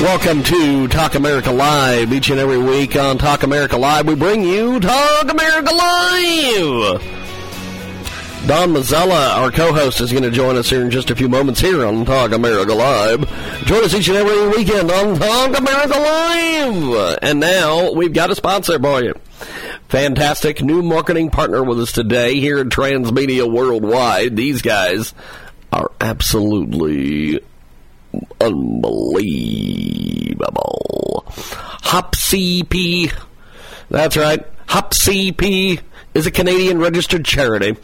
Welcome to Talk America Live. Each and every week on Talk America Live, we bring you Talk America Live. Don Mazzella, our co-host, is going to join us here in just a few moments here on Talk America Live. Join us each and every weekend on Talk America Live. And now we've got a sponsor for you. Fantastic new marketing partner with us today here at Transmedia Worldwide. These guys are absolutely unbelievable. HopCP. That's right. HopCP is a Canadian registered charity.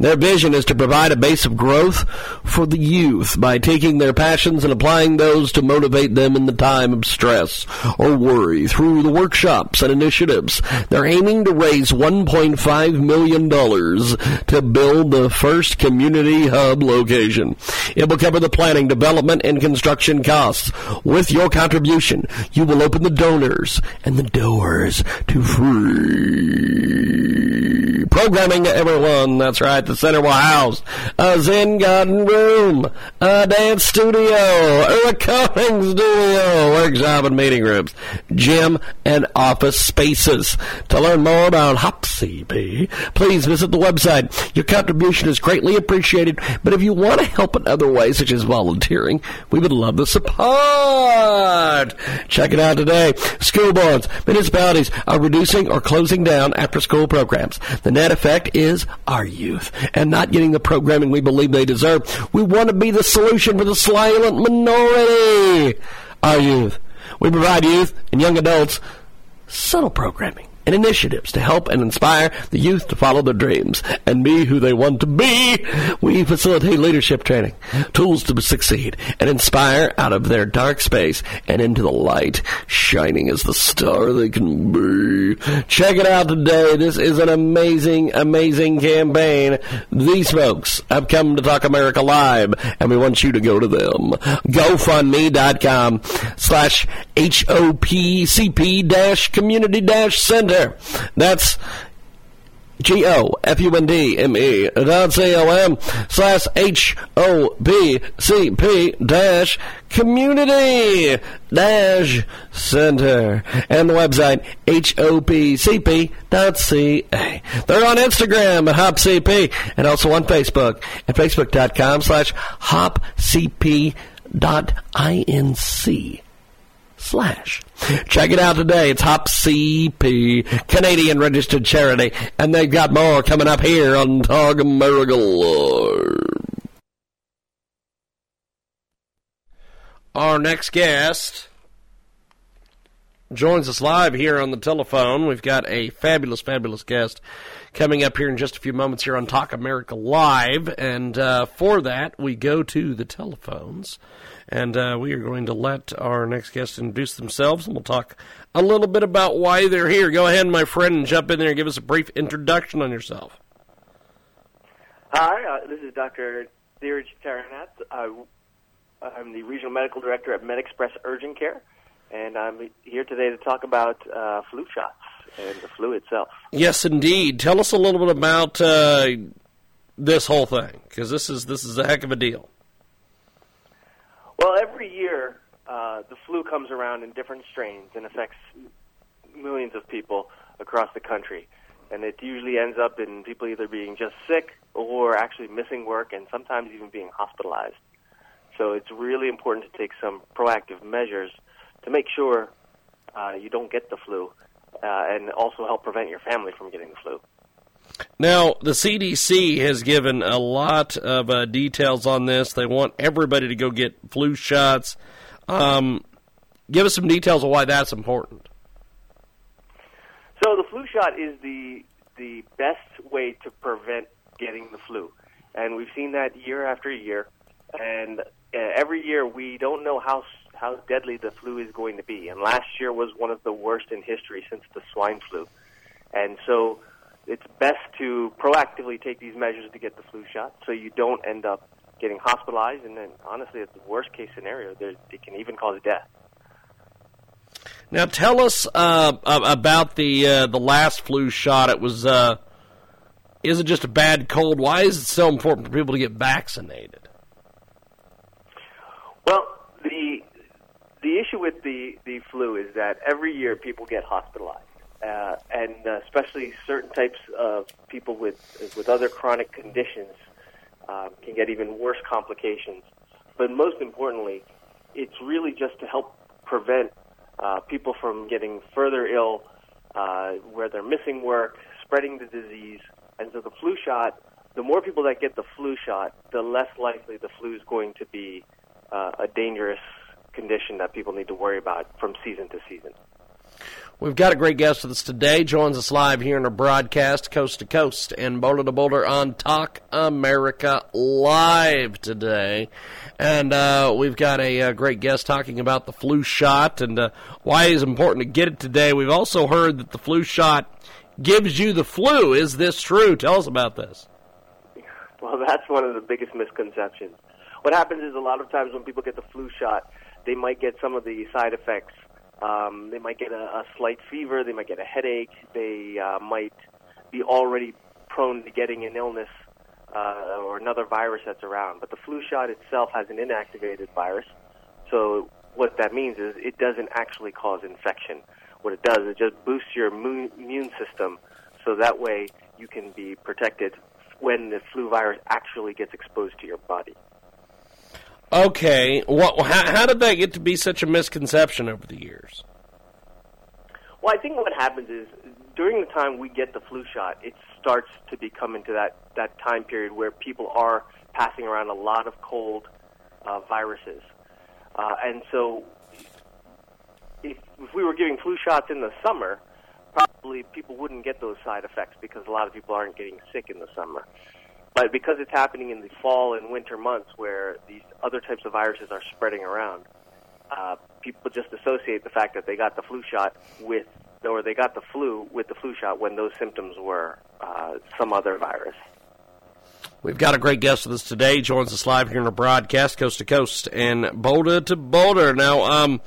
Their vision is to provide a base of growth for the youth by taking their passions and applying those to motivate them in the time of stress or worry through the workshops and initiatives. They're aiming to raise $1.5 million to build the first community hub location. It will cover the planning, development, and construction costs. With your contribution, you will open the donors and the doors to free programming to everyone. That's right. The center will house a Zen garden room, a dance studio, a recording studio, workshop and meeting rooms, gym and office spaces. To learn more about HopCP, please visit the website. Your contribution is greatly appreciated, but if you want to help in other ways, such as volunteering, we would love the support. Check it out today. School boards, municipalities are reducing or closing down after school programs. The net effect is our youth and not getting the programming we believe they deserve. We want to be the solution for the silent minority. Our youth. We provide youth and young adults subtle programming and initiatives to help and inspire the youth to follow their dreams and be who they want to be. We facilitate leadership training, tools to succeed, and inspire out of their dark space and into the light, shining as the star they can be. Check it out today. This is an amazing, amazing campaign. These folks have come to Talk America Live, and we want you to go to them. GoFundMe.com slash HOPCP dash community dash center. That's G O F U N D M E dot C O M slash H O B C P dash community dash center. And the website H O P C P dot C A. They're on Instagram at HopCP and also on Facebook at Facebook.com slash HopCP dot INC slash. Check it out today. It's Hop CP, Canadian registered charity, and they've got more coming up here on Talk America Live. Our next guest joins us live here on the telephone. We've got a fabulous, fabulous guest coming up here in just a few moments here on Talk America Live, and uh, for that we go to the telephones. And uh, we are going to let our next guest introduce themselves, and we'll talk a little bit about why they're here. Go ahead, my friend, and jump in there and give us a brief introduction on yourself. Hi, uh, this is Dr. Dheeraj Taranat. Uh, I'm the Regional Medical Director at MedExpress Urgent Care, and I'm here today to talk about uh, flu shots and the flu itself. Yes, indeed. Tell us a little bit about uh, this whole thing, because this is this is a heck of a deal. Well, every year uh, the flu comes around in different strains and affects millions of people across the country. And it usually ends up in people either being just sick or actually missing work and sometimes even being hospitalized. So it's really important to take some proactive measures to make sure uh, you don't get the flu uh, and also help prevent your family from getting the flu. Now, the CDC has given a lot of uh, details on this. They want everybody to go get flu shots. Um, give us some details on why that's important. So the flu shot is the the best way to prevent getting the flu, and we've seen that year after year. and every year we don't know how how deadly the flu is going to be. And last year was one of the worst in history since the swine flu. And so it's best to proactively take these measures to get the flu shot so you don't end up getting hospitalized. And then, honestly, at the worst case scenario, it can even cause death. Now, tell us uh, about the uh, the last flu shot. It was uh, is it just a bad cold? Why is it so important for people to get vaccinated? Well, the the issue with the the flu is that every year people get hospitalized, uh, and uh, especially certain types of people with with other chronic conditions uh, can get even worse complications. But most importantly, it's really just to help prevent uh, people from getting further ill, uh, where they're missing work, spreading the disease. And so the flu shot, the more people that get the flu shot, the less likely the flu is going to be uh, a dangerous condition that people need to worry about from season to season. We've got a great guest with us today. Joins us live here in our broadcast, coast to coast and boulder to boulder on Talk America Live today. And uh, we've got a, a, uh, great guest talking about the flu shot and uh, why it's important to get it today. We've also heard that the flu shot gives you the flu. Is this true? Tell us about this. Well, that's one of the biggest misconceptions. What happens is a lot of times when people get the flu shot, they might get some of the side effects um, they might get a, a slight fever. They might get a headache. They uh, might be already prone to getting an illness uh, or another virus that's around. But the flu shot itself has an inactivated virus. So what that means is it doesn't actually cause infection. What it does is just boosts your immune system so that way you can be protected when the flu virus actually gets exposed to your body. Okay, what? How, how did that get to be such a misconception over the years? Well, I think what happens is during the time we get the flu shot, it starts to become into that that time period where people are passing around a lot of cold uh, viruses, uh, and so if, if we were giving flu shots in the summer, probably people wouldn't get those side effects because a lot of people aren't getting sick in the summer. But because it's happening in the fall and winter months where these other types of viruses are spreading around, uh, people just associate the fact that they got the flu shot with, or they got the flu with the flu shot when those symptoms were uh, some other virus. We've got a great guest with us today. Joins us live here in the broadcast, coast to coast and Boulder to Boulder. Now, um,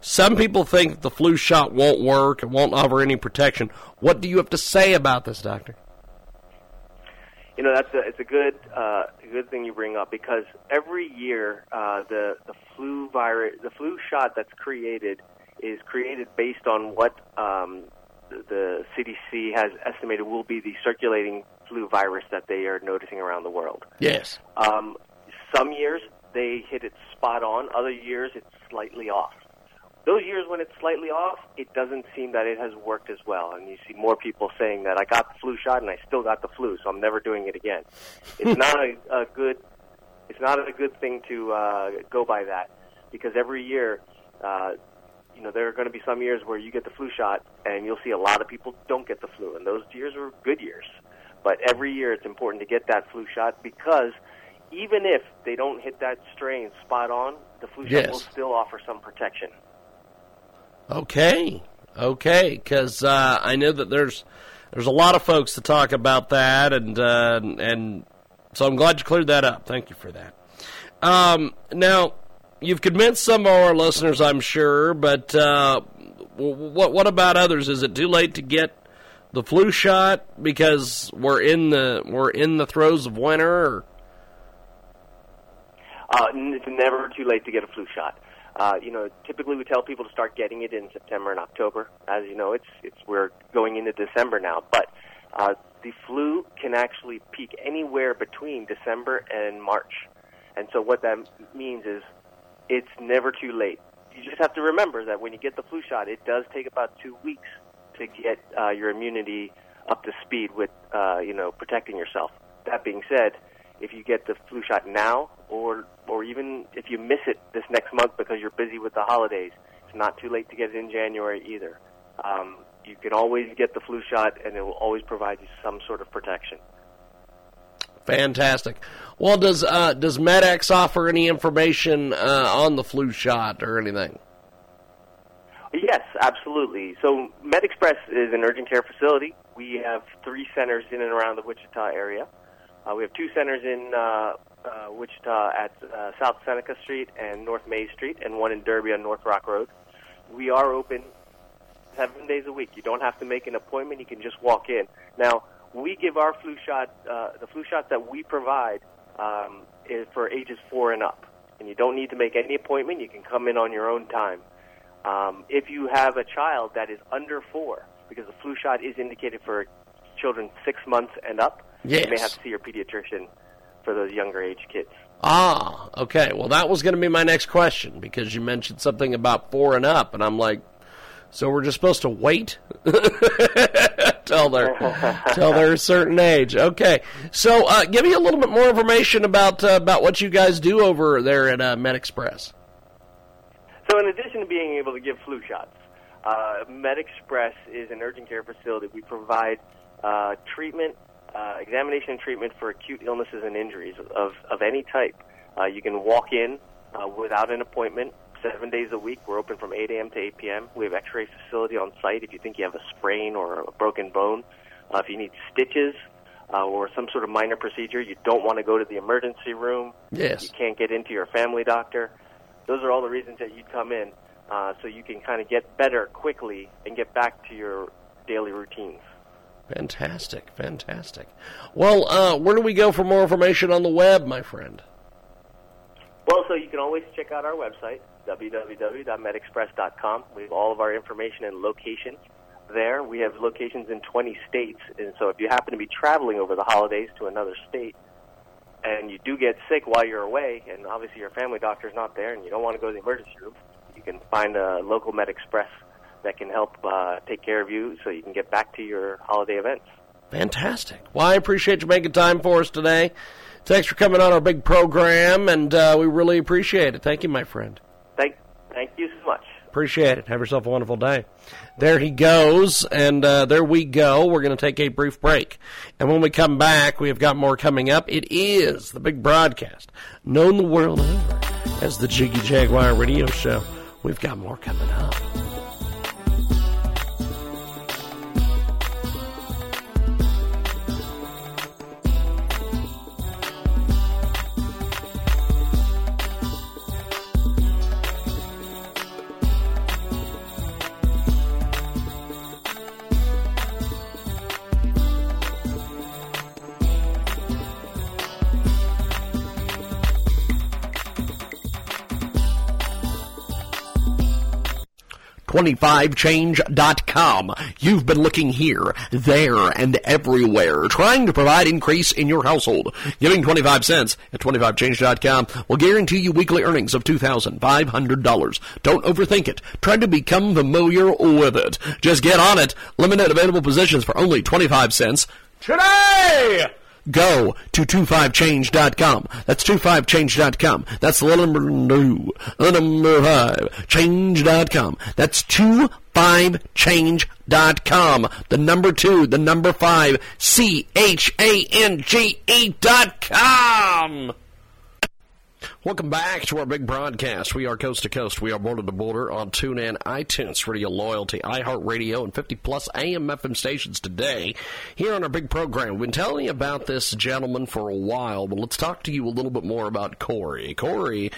some people think the flu shot won't work and won't offer any protection. What do you have to say about this, doctor? You know, that's a, it's a good uh, good thing you bring up because every year uh, the the flu virus, the flu shot that's created is created based on what um, the, the CDC has estimated will be the circulating flu virus that they are noticing around the world. Yes. Um, some years they hit it spot on. Other years it's slightly off those years when it's slightly off, it doesn't seem that it has worked as well. And you see more people saying that I got the flu shot and I still got the flu, so I'm never doing it again. It's not a, a good, it's not a good thing to uh, go by that because every year, uh, you know, there are going to be some years where you get the flu shot and you'll see a lot of people don't get the flu, and those years are good years. But every year, it's important to get that flu shot because even if they don't hit that strain spot on, the flu shot will still offer some protection. Okay, okay, because uh, I know that there's there's a lot of folks to talk about that, and uh, and so I'm glad you cleared that up. Thank you for that. Um, now, you've convinced some of our listeners, I'm sure, but uh, what what about others? Is it too late to get the flu shot because we're in the we're in the throes of winter? Or? Uh, it's never too late to get a flu shot. Uh, you know, typically we tell people to start getting it in September and October. As you know, it's it's we're going into December now, but uh, the flu can actually peak anywhere between December and March. And so what that means is it's never too late. You just have to remember that when you get the flu shot, it does take about two weeks to get uh, your immunity up to speed with, uh, you know, protecting yourself. That being said, if you get the flu shot now, or or even if you miss it this next month because you're busy with the holidays, it's not too late to get it in January either. Um, you can always get the flu shot, and it will always provide you some sort of protection. Fantastic. Well, does uh, does MedX offer any information uh, on the flu shot or anything? Yes, absolutely. So MedExpress is an urgent care facility. We have three centers in and around the Wichita area. Uh, we have two centers in uh, uh, Wichita at uh, South Seneca Street and North May Street, and one in Derby on North Rock Road. We are open seven days a week. You don't have to make an appointment. You can just walk in. Now, we give our flu shot, uh, the flu shot that we provide um, is for ages four and up. And you don't need to make any appointment. You can come in on your own time. Um, if you have a child that is under four, because the flu shot is indicated for children six months and up, Yes. you may have to see your pediatrician for those younger age kids. Ah, okay. Well, that was going to be my next question because you mentioned something about four and up, and I'm like, so we're just supposed to wait till they're till they're a certain age. Okay. So, uh, give me a little bit more information about uh, about what you guys do over there at uh, MedExpress. So, in addition to being able to give flu shots, uh, MedExpress is an urgent care facility. We provide uh, treatment, uh, examination, and treatment for acute illnesses and injuries of, of any type. Uh, you can walk in uh, without an appointment seven days a week. We're open from 8 a.m. to 8 p.m. We have X-ray facility on site if you think you have a sprain or a broken bone. Uh, if you need stitches uh, or some sort of minor procedure, you don't want to go to the emergency room. Yes. You can't get into your family doctor. Those are all the reasons that you'd come in, uh, so you can kind of get better quickly and get back to your daily routines. Fantastic, fantastic. Well, uh, where do we go for more information on the web, my friend? Well, so you can always check out our website, www.medexpress.com. We have all of our information and locations there. We have locations in 20 states, and so if you happen to be traveling over the holidays to another state and you do get sick while you're away, and obviously your family doctor's not there and you don't want to go to the emergency room, you can find a local Med Express that can help uh, take care of you so you can get back to your holiday events. Fantastic. Well, I appreciate you making time for us today. Thanks for coming on our big program, and uh, we really appreciate it. Thank you, my friend. Thank, thank you so much. Appreciate it. Have yourself a wonderful day. There he goes, and uh, there we go. We're going to take a brief break. And when we come back, we have got more coming up. It is the big broadcast, known the world over as the Jiggy Jaguar Radio Show. We've got more coming up. TwentyFiveChange.com. You've been looking here, there, and everywhere, trying to provide increase in your household. Giving 25 cents at 25change.com will guarantee you weekly earnings of $2,500. Don't overthink it. Try to become familiar with it. Just get on it. Limited available positions for only 25 cents today! Go to 25change.com. That's 25change.com. That's the number two, the number five, change.com. That's 25change.com. The number two, the number five, C-H-A-N-G-E dot com. Welcome back to our big broadcast. We are coast to coast. We are border to border on TuneIn, iTunes, Radio Loyalty, iHeartRadio, and 50 plus AM FM stations today. Here on our big program, we've been telling you about this gentleman for a while, but let's talk to you a little bit more about Corey. Corey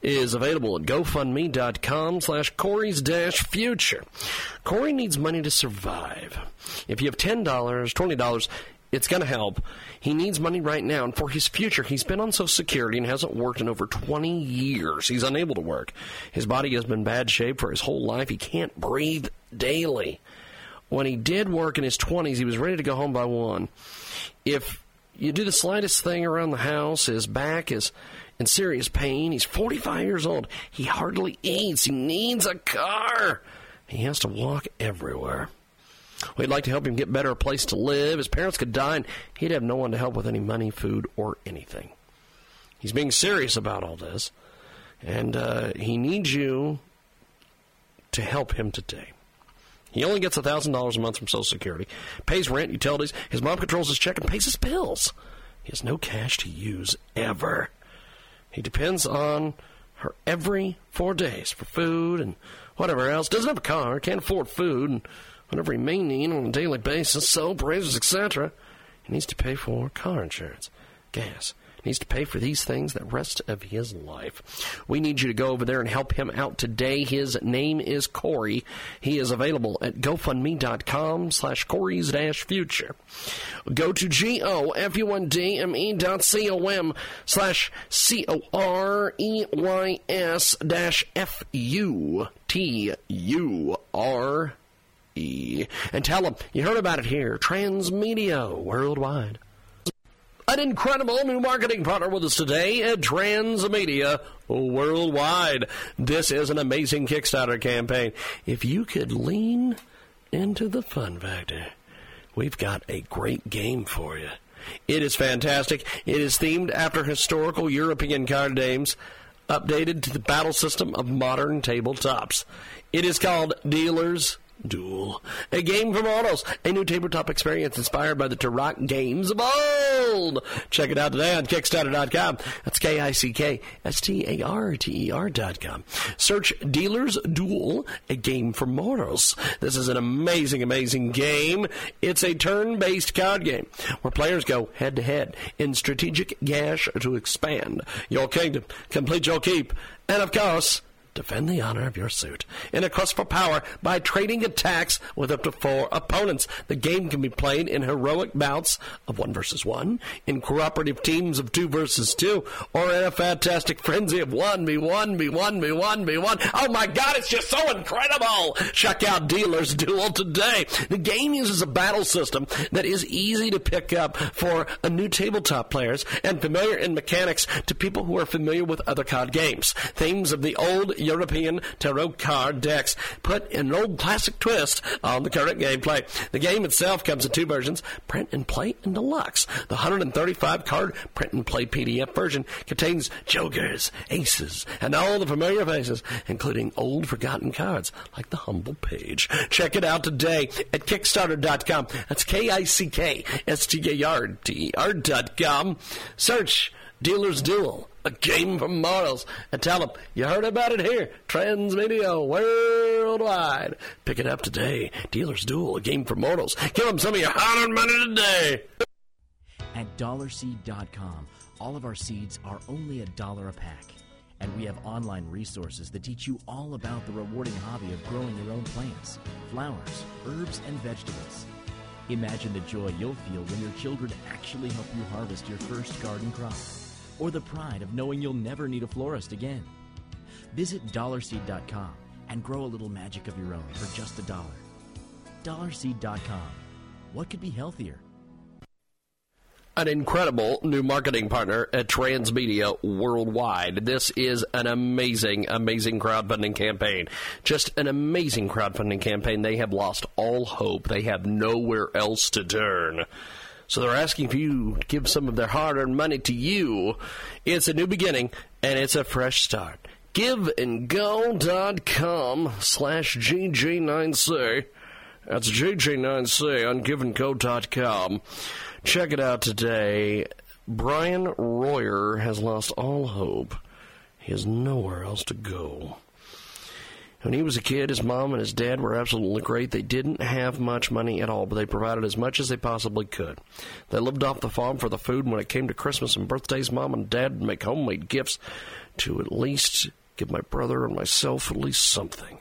is available at GoFundMe.com slash Corey's dash future. Corey needs money to survive. If you have $10, $20, it's going to help. He needs money right now, and for his future, he's been on Social Security and hasn't worked in over 20 years. He's unable to work. His body has been bad shape for his whole life. He can't breathe daily. When he did work in his 20s, he was ready to go home by one. If you do the slightest thing around the house, his back is in serious pain. He's 45 years old. He hardly eats. He needs a car. He has to walk everywhere. We'd like to help him get better a place to live. His parents could die, and he'd have no one to help with any money, food, or anything. He's being serious about all this, and uh, he needs you to help him today. He only gets $1,000 a month from Social Security, pays rent, utilities. His mom controls his check and pays his bills. He has no cash to use ever. He depends on her every four days for food and whatever else. Doesn't have a car, can't afford food, and whatever he may need on a daily basis, soap, razors, etc. He needs to pay for car insurance, gas, He needs to pay for these things the rest of his life. We need you to go over there and help him out today. His name is Corey. He is available at GoFundMe.com slash Corey's dash future. Go to G-O-F-U-N-D-M-E dot C-O-M slash C-O-R-E-Y-S dash F-U-T-U-R And tell them you heard about it here. Transmedia Worldwide. An incredible new marketing partner with us today at Transmedia Worldwide. This is an amazing Kickstarter campaign. If you could lean into the fun factor, we've got a great game for you. It is fantastic. It is themed after historical European card games, updated to the battle system of modern tabletops. It is called Dealers Duel, a game for mortals, a new tabletop experience inspired by the tarot games of old. Check it out today on Kickstarter.com. That's K I C K S T A R T E R.com. Search Dealers Duel, a game for mortals. This is an amazing, amazing game. It's a turn based card game where players go head to head in strategic gash to expand your kingdom, complete your keep, and of course, Defend the honor of your suit in a quest for power by trading attacks with up to four opponents. The game can be played in heroic bouts of one versus one, in cooperative teams of two versus two, or in a fantastic frenzy of one v one v one v one v one. Oh my God, it's just so incredible! Check out Dealer's Duel today. The game uses a battle system that is easy to pick up for new tabletop players and familiar in mechanics to people who are familiar with other card games. Themes of the old European tarot card decks put an old classic twist on the current gameplay. The game itself comes in two versions, print and play and deluxe. The 135 card print and play PDF version contains jokers, aces, and all the familiar faces, including old forgotten cards like the humble page. Check it out today at Kickstarter.com. That's K-I-C-K-S-T-A-R-T-R.com. Search Dealer's Duel a game from mortals, and tell them you heard about it here. Transmedia Worldwide. Pick it up today. Dealer's Duel, a game for mortals. Give them some of your hard-earned money today. At dollarseed.com, all of our seeds are only a dollar a pack. And we have online resources that teach you all about the rewarding hobby of growing your own plants, flowers, herbs, and vegetables. Imagine the joy you'll feel when your children actually help you harvest your first garden crop or the pride of knowing you'll never need a florist again. Visit dollarseed.com and grow a little magic of your own for just a dollar. Dollarseed.com. What could be healthier? An incredible new marketing partner at Transmedia Worldwide. This is an amazing, amazing crowdfunding campaign. Just an amazing crowdfunding campaign. They have lost all hope. They have nowhere else to turn. So they're asking for you to give some of their hard earned money to you. It's a new beginning and it's a fresh start. GiveAndGo.com slash GG9C. That's GG9C on giveandgo.com. Check it out today. Brian Royer has lost all hope. He has nowhere else to go. When he was a kid, his mom and his dad were absolutely great. They didn't have much money at all, but they provided as much as they possibly could. They lived off the farm for the food, and when it came to Christmas and birthdays, mom and dad would make homemade gifts to at least give my brother and myself at least something.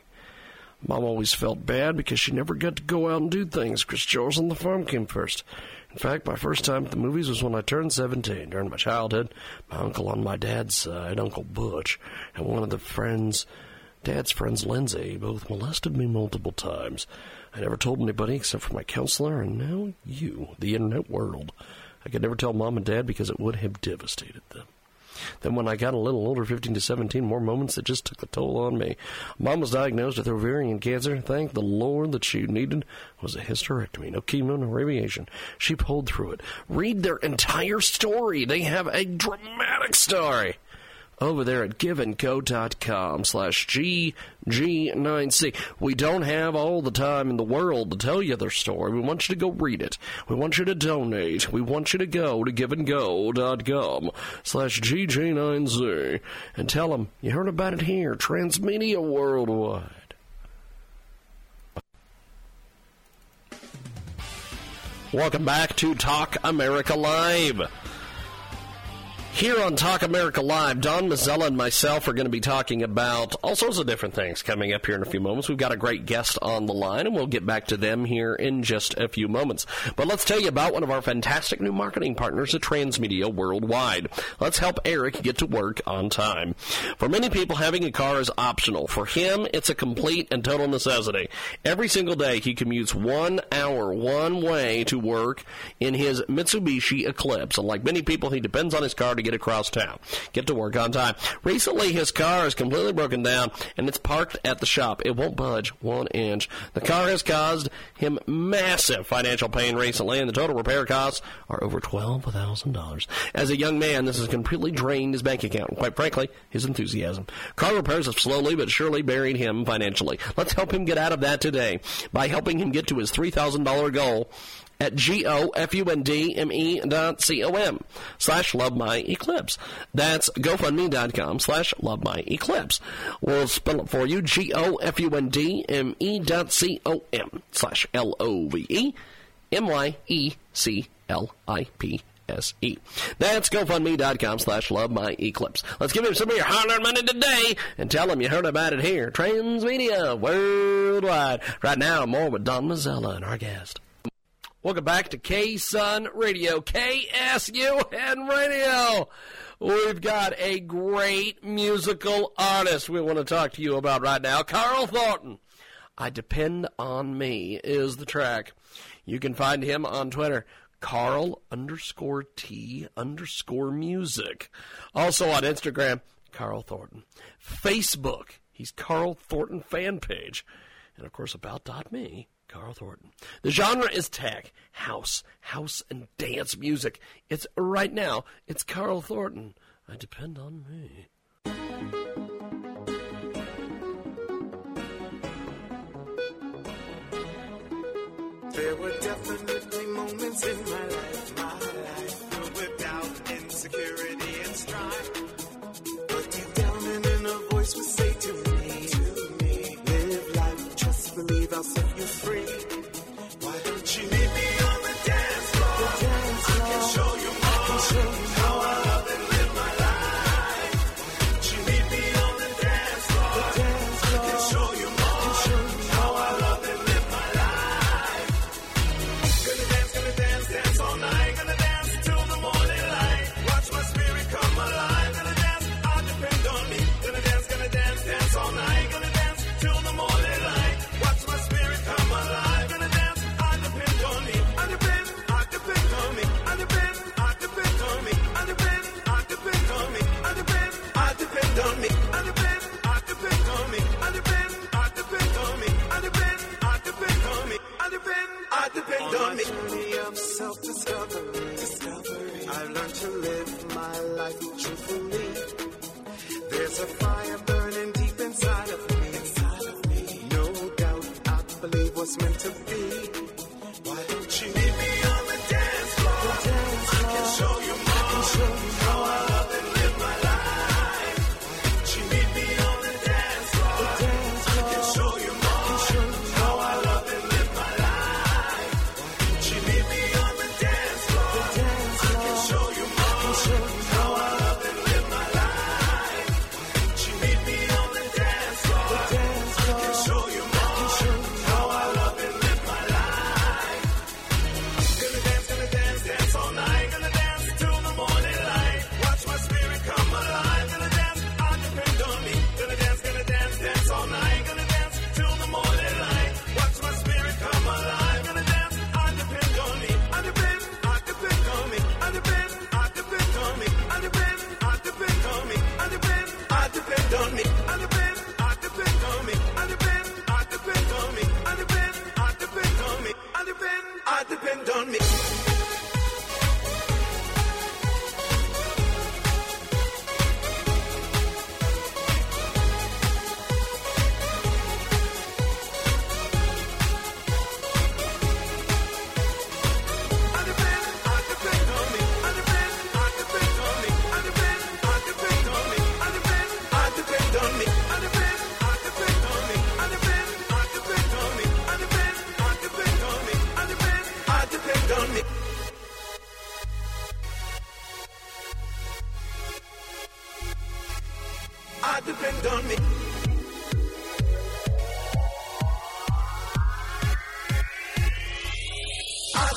Mom always felt bad because she never got to go out and do things because chores on the farm came first. In fact, my first time at the movies was when I turned 17. During my childhood, my uncle on my dad's side, Uncle Butch, and one of the friends Dad's friends Lindsay both molested me multiple times. I never told anybody except for my counselor, and now you, the internet world. I could never tell mom and dad because it would have devastated them. Then, when I got a little older, 15 to 17, more moments that just took the toll on me. Mom was diagnosed with ovarian cancer. Thank the Lord that she needed was a hysterectomy. No chemo, no radiation. She pulled through it. Read their entire story. They have a dramatic story over there at giveandgo.com slash GG9C. We don't have all the time in the world to tell you their story. We want you to go read it. We want you to donate. We want you to go to giveandgo.com slash GG9C and tell them you heard about it here, Transmedia Worldwide. Welcome back to Talk America Live. Here on Talk America Live, Don Mazzella and myself are going to be talking about all sorts of different things coming up here in a few moments. We've got a great guest on the line, and we'll get back to them here in just a few moments. But let's tell you about one of our fantastic new marketing partners at Transmedia Worldwide. Let's help Eric get to work on time. For many people, having a car is optional. For him, it's a complete and total necessity. Every single day, he commutes one hour one way to work in his Mitsubishi Eclipse. And like many people, he depends on his car to get across town, get to work on time. Recently, his car is completely broken down and it's parked at the shop. It won't budge one inch. The car has caused him massive financial pain recently, and the total repair costs are over $12,000. As a young man, this has completely drained his bank account and, quite frankly, his enthusiasm. Car repairs have slowly but surely buried him financially. Let's help him get out of that today by helping him get to his $3,000 goal at G-O-F-U-N-D-M-E dot C-O-M slash love my eclipse. That's GoFundMe.com slash love my eclipse. We'll spell it for you. G-O-F-U-N-D-M-E dot C-O-M slash L-O-V-E M-Y-E-C-L-I-P S-E. That's GoFundMe.com slash love my eclipse. Let's give him some of your hard-earned money today and tell him you heard about it here. Transmedia Worldwide. Right now, more with Don Mazzella and our guest. Welcome back to K Sun Radio, KSUN Radio. We've got a great musical artist we want to talk to you about right now, Carl Thornton. I Depend on Me is the track. You can find him on Twitter, Carl underscore T underscore music. Also on Instagram, Carl Thornton. Facebook, he's Carl Thornton fan page. And of course, about.me. Carl Thornton. The genre is tech, house, house and dance music. It's right now, it's Carl Thornton. I depend on me. There were definitely moments in my life, A fire burning deep. Inside of me. No doubt, I believe what's meant to be.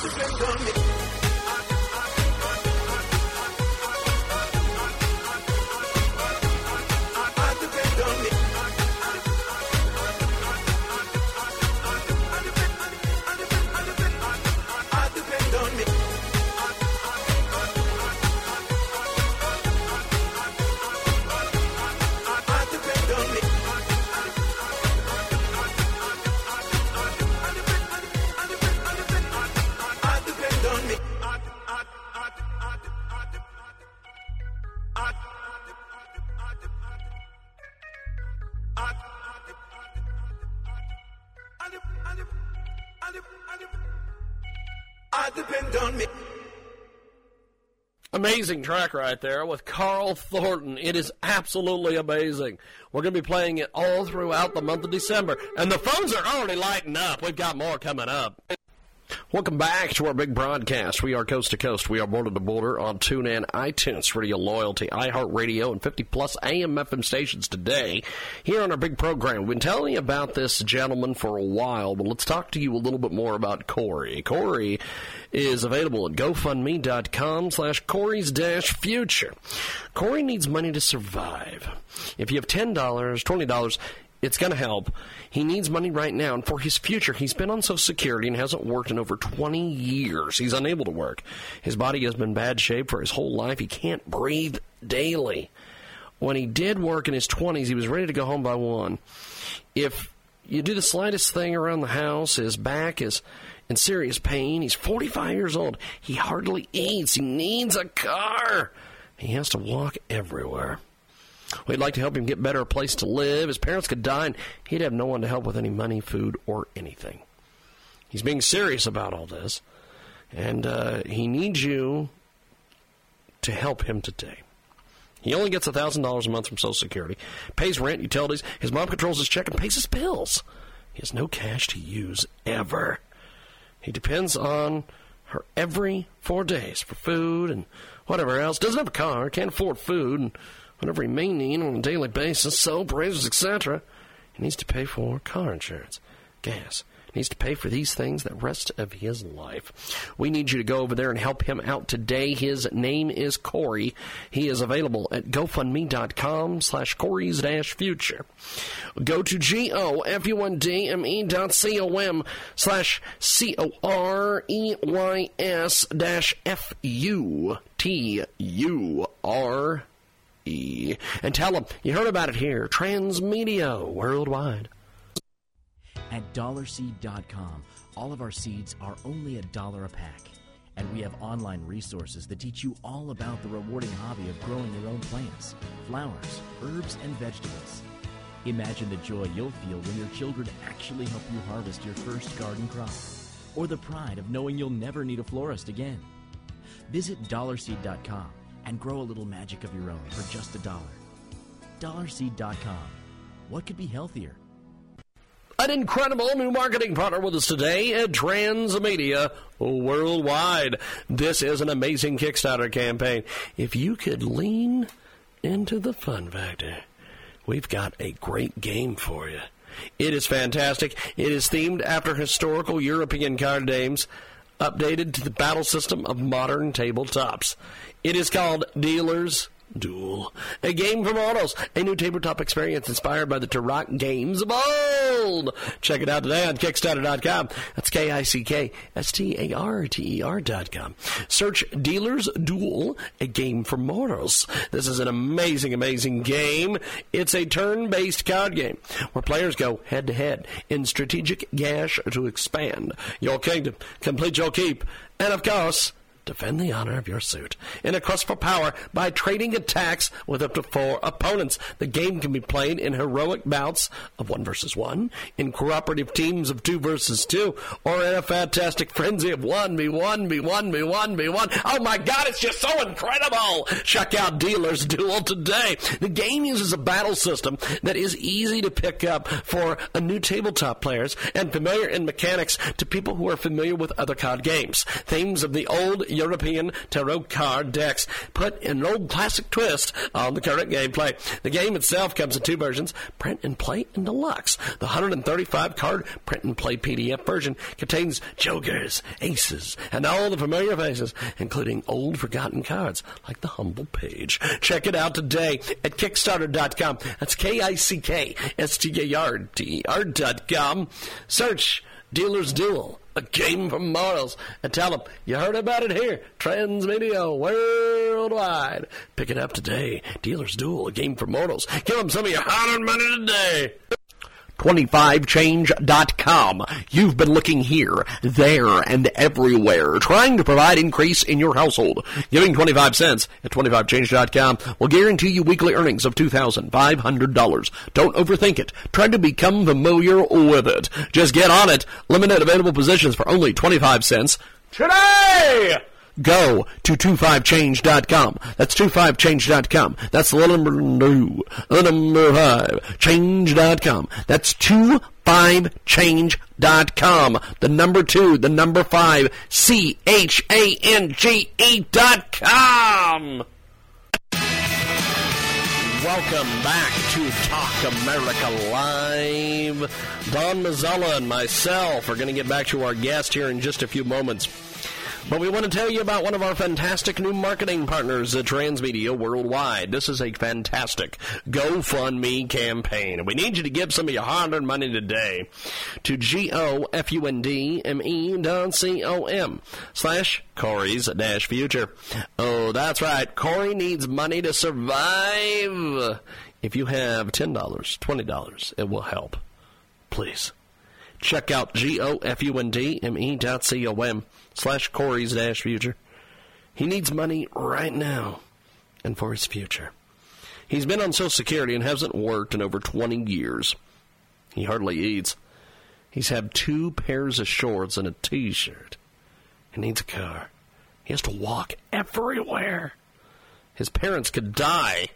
I Amazing track right there with Carl Thornton. It is absolutely amazing. We're going to be playing it all throughout the month of December. And the phones are already lighting up. We've got more coming up. Welcome back to our big broadcast. We are coast to coast. We are border to border on TuneIn, iTunes, Radio Loyalty, iHeartRadio, and 50 plus AM FM stations today. Here on our big program, we've been telling you about this gentleman for a while, but let's talk to you a little bit more about Corey. Corey is available at GoFundMe.com slash Corey's dash future. Corey needs money to survive. If you have $10, $20, it's going to help. He needs money right now, and for his future, he's been on Social Security and hasn't worked in over 20 years. He's unable to work. His body has been in bad shape for his whole life. He can't breathe daily. When he did work in his 20s, he was ready to go home by one. If you do the slightest thing around the house, his back is in serious pain. He's 45 years old. He hardly eats. He needs a car. He has to walk everywhere. We'd like to help him get better a place to live. His parents could die, and he'd have no one to help with any money, food, or anything. He's being serious about all this, and uh, he needs you to help him today. He only gets $1,000 a month from Social Security, pays rent, utilities. His mom controls his check and pays his bills. He has no cash to use ever. He depends on her every four days for food and whatever else. Doesn't have a car, can't afford food, and whatever he may need on a daily basis, soap, razors, etc. He needs to pay for car insurance, gas. He needs to pay for these things the rest of his life. We need you to go over there and help him out today. His name is Corey. He is available at GoFundMe.com slash Corey's dash future. Go to G-O-F-U-N-D-M-E dot C-O-M slash C-O-R-E-Y-S dash F-U-T-U-R. And tell them you heard about it here. Transmedia Worldwide. At dollarseed.com, all of our seeds are only a dollar a pack. And we have online resources that teach you all about the rewarding hobby of growing your own plants, flowers, herbs, and vegetables. Imagine the joy you'll feel when your children actually help you harvest your first garden crop, or the pride of knowing you'll never need a florist again. Visit dollarseed.com and grow a little magic of your own for just a dollar. Dollarseed.com. What could be healthier? An incredible new marketing partner with us today at Transmedia Worldwide. This is an amazing Kickstarter campaign. If you could lean into the fun factor, we've got a great game for you. It is fantastic. It is themed after historical European card games, updated to the battle system of modern tabletops. It is called Dealers Duel, a game for Autos, a new tabletop experience inspired by the tarot games of old. Check it out today on Kickstarter.com. That's K-I-C-K-S-T-A-R-T-E-R dot com. Search Dealers Duel, a game for mortals. This is an amazing, amazing game. It's a turn-based card game where players go head-to-head in strategic gash to expand your kingdom, complete your keep, and of course, Defend the honor of your suit in a quest for power by trading attacks with up to four opponents. The game can be played in heroic bouts of one versus one, in cooperative teams of two versus two, or in a fantastic frenzy of one v one v one v one v one. Oh my God, it's just so incredible! Check out Dealer's Duel today. The game uses a battle system that is easy to pick up for a new tabletop players and familiar in mechanics to people who are familiar with other card games. Themes of the old European tarot card decks. Put an old classic twist on the current gameplay. The game itself comes in two versions, print and play and deluxe. The 135 card print and play PDF version contains jokers, aces, and all the familiar faces, including old forgotten cards like the Humble Page. Check it out today at Kickstarter.com. That's K-I-C-K-S-T-A-R-T-R dot com. Search Dealer's Duel, a game for mortals, and tell them you heard about it here. Transmedia worldwide. Pick it up today. Dealer's Duel, a game for mortals. Give them some of your hard-earned money today. 25change.com. You've been looking here, there, and everywhere, trying to provide increase in your household. Giving 25 cents at 25change.com will guarantee you weekly earnings of $2,500. Don't overthink it. Try to become familiar with it. Just get on it. Limited available positions for only 25 cents today! Go to 25change.com. That's 25change.com. That's the number two, the number five, change.com. That's 25change.com. The number two, the number five, C-H-A-N-G-E dot com. Welcome back to Talk America Live. Don Mazzella and myself are going to get back to our guest here in just a few moments. But we want to tell you about one of our fantastic new marketing partners at Transmedia Worldwide. This is a fantastic GoFundMe campaign. We need you to give some of your hard-earned money today to G-O-F-U-N-D-M-E dot C-O-M slash Corey's dash future. Oh, that's right. Corey needs money to survive. If you have $10, $20, it will help. Please. Check out G-O-F-U-N-D-M-E dot C-O-M slash Corey's dash future. He needs money right now and for his future. He's been on Social Security and hasn't worked in over 20 years. He hardly eats. He's had two pairs of shorts and a t-shirt. He needs a car. He has to walk everywhere. His parents could die,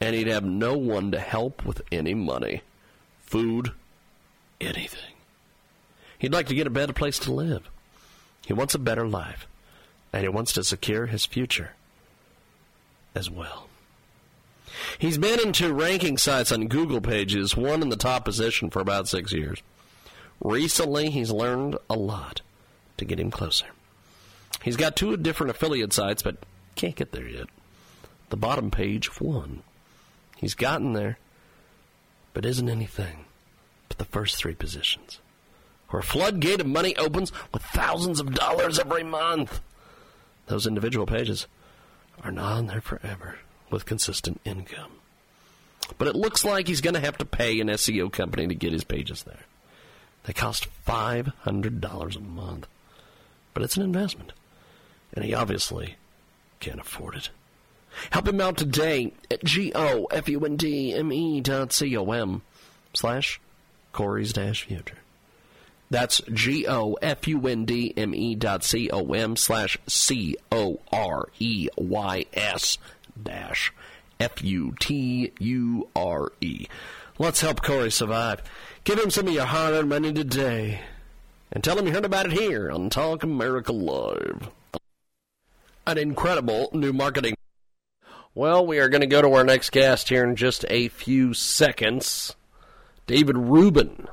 and he'd have no one to help with any money, food, anything. He'd like to get a better place to live. He wants a better life, and he wants to secure his future as well. He's been into ranking sites on Google pages, one in the top position for about six years. Recently, he's learned a lot to get him closer. He's got two different affiliate sites, but can't get there yet. The bottom page, of one. He's gotten there, but isn't anything but the first three positions where a floodgate of money opens with thousands of dollars every month. Those individual pages are not on there forever with consistent income. But it looks like he's going to have to pay an SEO company to get his pages there. They cost $500 a month. But it's an investment. And he obviously can't afford it. Help him out today at G-O-F-U-N-D-M-E dot C-O-M slash Corey's dash future. That's G O F U N D M E dot C O M slash C O R E Y S dash F U T U R E. Let's help Corey survive. Give him some of your hard earned money today. And tell him you heard about it here on Talk America Live. An incredible new marketing. Well, we are going to go to our next guest here in just a few seconds. David Rubin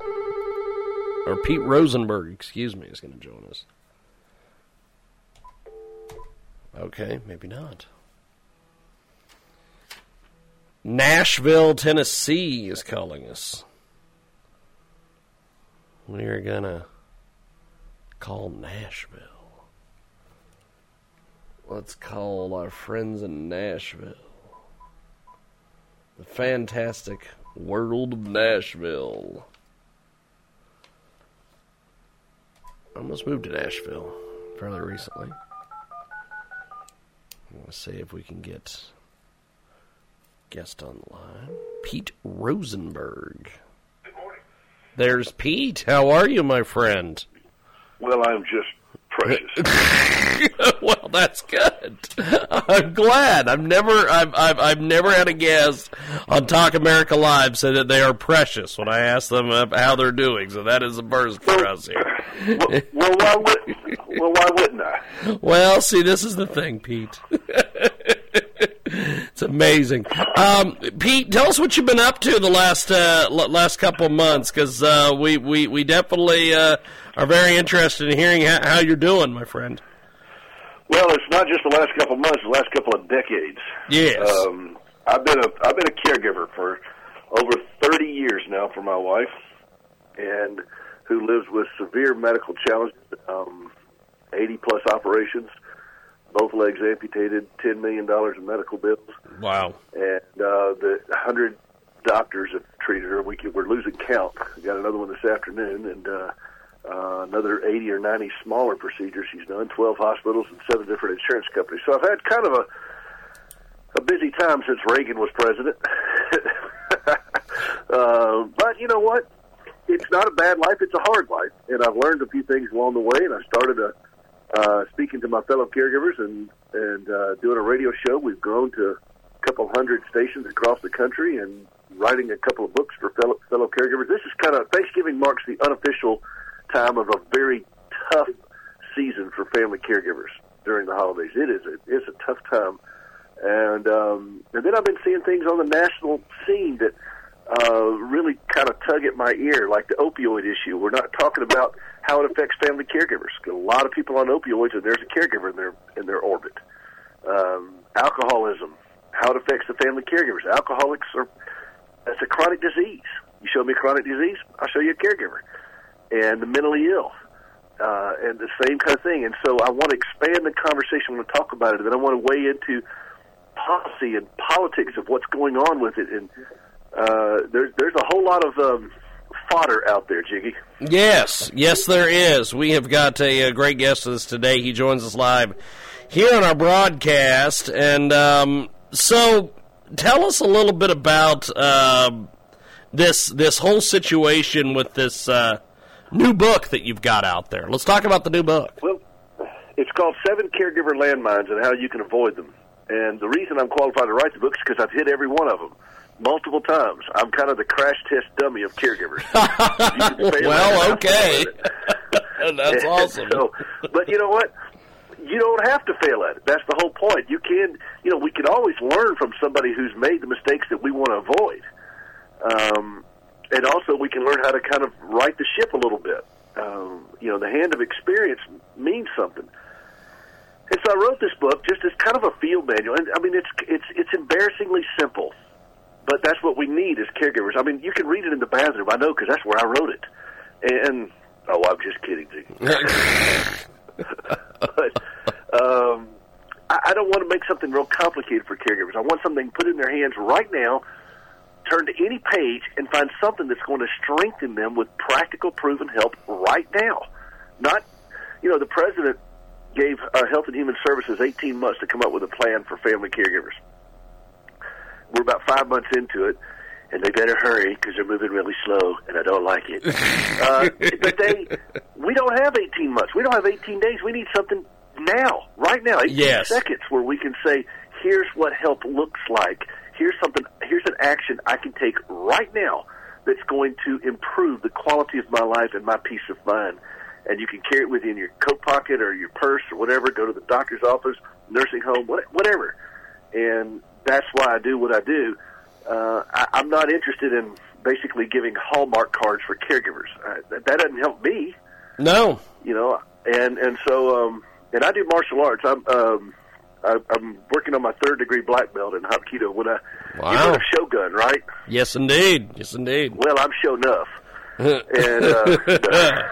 or Pete Rosenberg, excuse me, is going to join us. Okay, maybe not. Nashville, Tennessee is calling us. We're going to call Nashville. Let's call our friends in Nashville. The fantastic world of Nashville. Almost moved to Nashville fairly recently. Let's see if we can get guest on the line. Pete Rosenberg. Good morning. There's Pete. How are you, my friend? Well, I'm just precious. well, that's good. I'm glad. I've never, I've, I've, I've never had a guest on Talk America Live say that they are precious when I ask them how they're doing. So that is a first for us here. well, well while, we're, well, why wouldn't I? Well, see, this is the thing, Pete. it's amazing. Um, Pete, tell us what you've been up to the last uh, l- last couple of months, because uh, we, we we definitely uh, are very interested in hearing how, how you're doing, my friend. Well, it's not just the last couple of months; the last couple of decades. Yes. Um, I've been a I've been a caregiver for over 30 years now for my wife, and who lives with severe medical challenges, um, 80 plus operations, both legs amputated, 10 million dollars in medical bills, Wow. and uh, the 100 doctors have treated her. We can, we're losing count. We got another one this afternoon, and uh, uh, another 80 or 90 smaller procedures she's done, 12 hospitals and seven different insurance companies. So I've had kind of a a busy time since Reagan was president. uh, but you know what? It's not a bad life; it's a hard life, and I've learned a few things along the way. And I started a, uh, speaking to my fellow caregivers and and uh, doing a radio show. We've grown to a couple hundred stations across the country, and writing a couple of books for fellow fellow caregivers. This is kind of Thanksgiving marks the unofficial time of a very tough season for family caregivers during the holidays. It is a, it's a tough time and um, and then I've been seeing things on the national scene that uh, really kind of tug at my ear, like the opioid issue. We're not talking about how it affects family caregivers. A lot of people on opioids, and there's a caregiver in their in their orbit. Um, alcoholism, how it affects the family caregivers. Alcoholics are that's a chronic disease. You show me a chronic disease, I'll show you a caregiver, and the mentally ill. Uh, and the same kind of thing. And so I want to expand the conversation. I want to talk about it. And then I want to weigh into policy and politics of what's going on with it. And uh, there's there's a whole lot of um, fodder out there, Jiggy. Yes, yes, there is. We have got a, a great guest with us today. He joins us live here on our broadcast, and um, so tell us a little bit about um this this whole situation with this uh, new book that you've got out there. Let's talk about the new book. Well, it's called Seven Caregiver Landmines and How You Can Avoid Them. And the reason I'm qualified to write the book is because I've hit every one of them multiple times. I'm kind of the crash test dummy of caregivers. You can fail at it, well, okay, that's awesome. so, but you know what? You don't have to fail at it. That's the whole point. You can, you know, we can always learn from somebody who's made the mistakes that we want to avoid. Um, and also, we can learn how to kind of right the ship a little bit. Um, you know, the hand of experience means something. And so I wrote this book just as kind of a field manual. And I mean, it's it's it's embarrassingly simple, but that's what we need as caregivers. I mean, you can read it in the bathroom. I know because that's where I wrote it. And oh, I'm just kidding, Jiggy. but um, I, I don't want to make something real complicated for caregivers. I want something put in their hands right now. Turn to any page and find something that's going to strengthen them with practical, proven help right now. Not, you know, the president gave uh, Health and Human Services 18 months to come up with a plan for family caregivers. We're about five months into it, and they better hurry because they're moving really slow, and I don't like it. uh, but they, we don't have 18 months. We don't have 18 days. We need something now, right now, 18 Yes. seconds, where we can say, "Here's what help looks like. Here's something. Here's an action I can take right now." That's going to improve the quality of my life and my peace of mind and you can carry it with you in your coat pocket or your purse or whatever. Go to the doctor's office, nursing home, whatever. And that's why I do what I do. Uh, I, I'm not interested in basically giving Hallmark cards for caregivers. Uh, that, that doesn't help me, No, you know. And and so um, and I do martial arts. I'm um, I, I'm working on my third degree black belt in Hapkido. When I you Wow. heard of Shogun, right? yes, indeed, yes, indeed. Well, I'm show enough. and uh,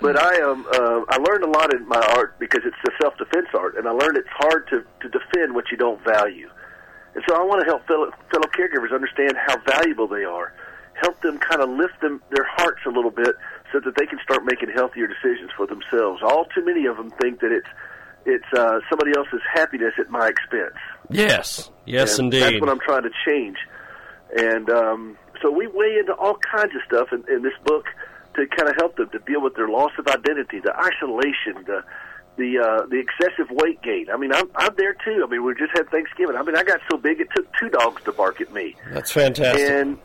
but I um uh, I learned a lot in my art because it's a self defense art, and I learned it's hard to to defend what you don't value. And so I want to help fellow fellow caregivers understand how valuable they are, help them kind of lift them their hearts a little bit so that they can start making healthier decisions for themselves. All too many of them think that it's it's uh, somebody else's happiness at my expense. Yes, yes, And indeed. That's what I'm trying to change. And um, so we weigh into all kinds of stuff in, in this book to kind of help them to deal with their loss of identity, the isolation, the the uh, the excessive weight gain. I mean, I'm I'm there too. I mean, we just had Thanksgiving. I mean, I got so big it took two dogs to bark at me. That's fantastic. And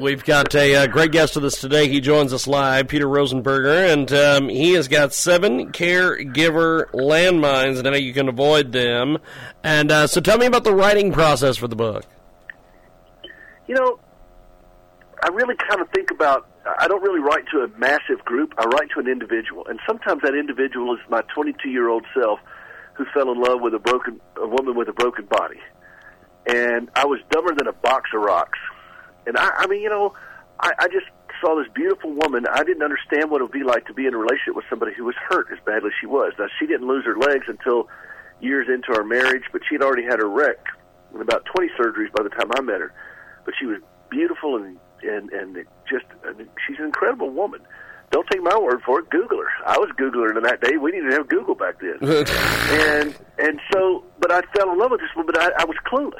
We've got a uh, great guest with us today. He joins us live, Peter Rosenberger, and um, he has got seven caregiver landmines and how you can avoid them. And uh, so, tell me about the writing process for the book. You know, I really kind of think about. I don't really write to a massive group. I write to an individual, and sometimes that individual is my 22 year old self who fell in love with a broken a woman with a broken body, and I was dumber than a box of rocks. And I, I mean, you know, I, I just saw this beautiful woman. I didn't understand what it would be like to be in a relationship with somebody who was hurt as badly as she was. Now, she didn't lose her legs until years into our marriage, but she'd already had her wreck and about 20 surgeries by the time I met her. But she was beautiful and and and just I mean, she's an incredible woman. Don't take my word for it. Google her. I was Googling her that day. We didn't have Google back then. and and so, but I fell in love with this woman. But I, I was clueless.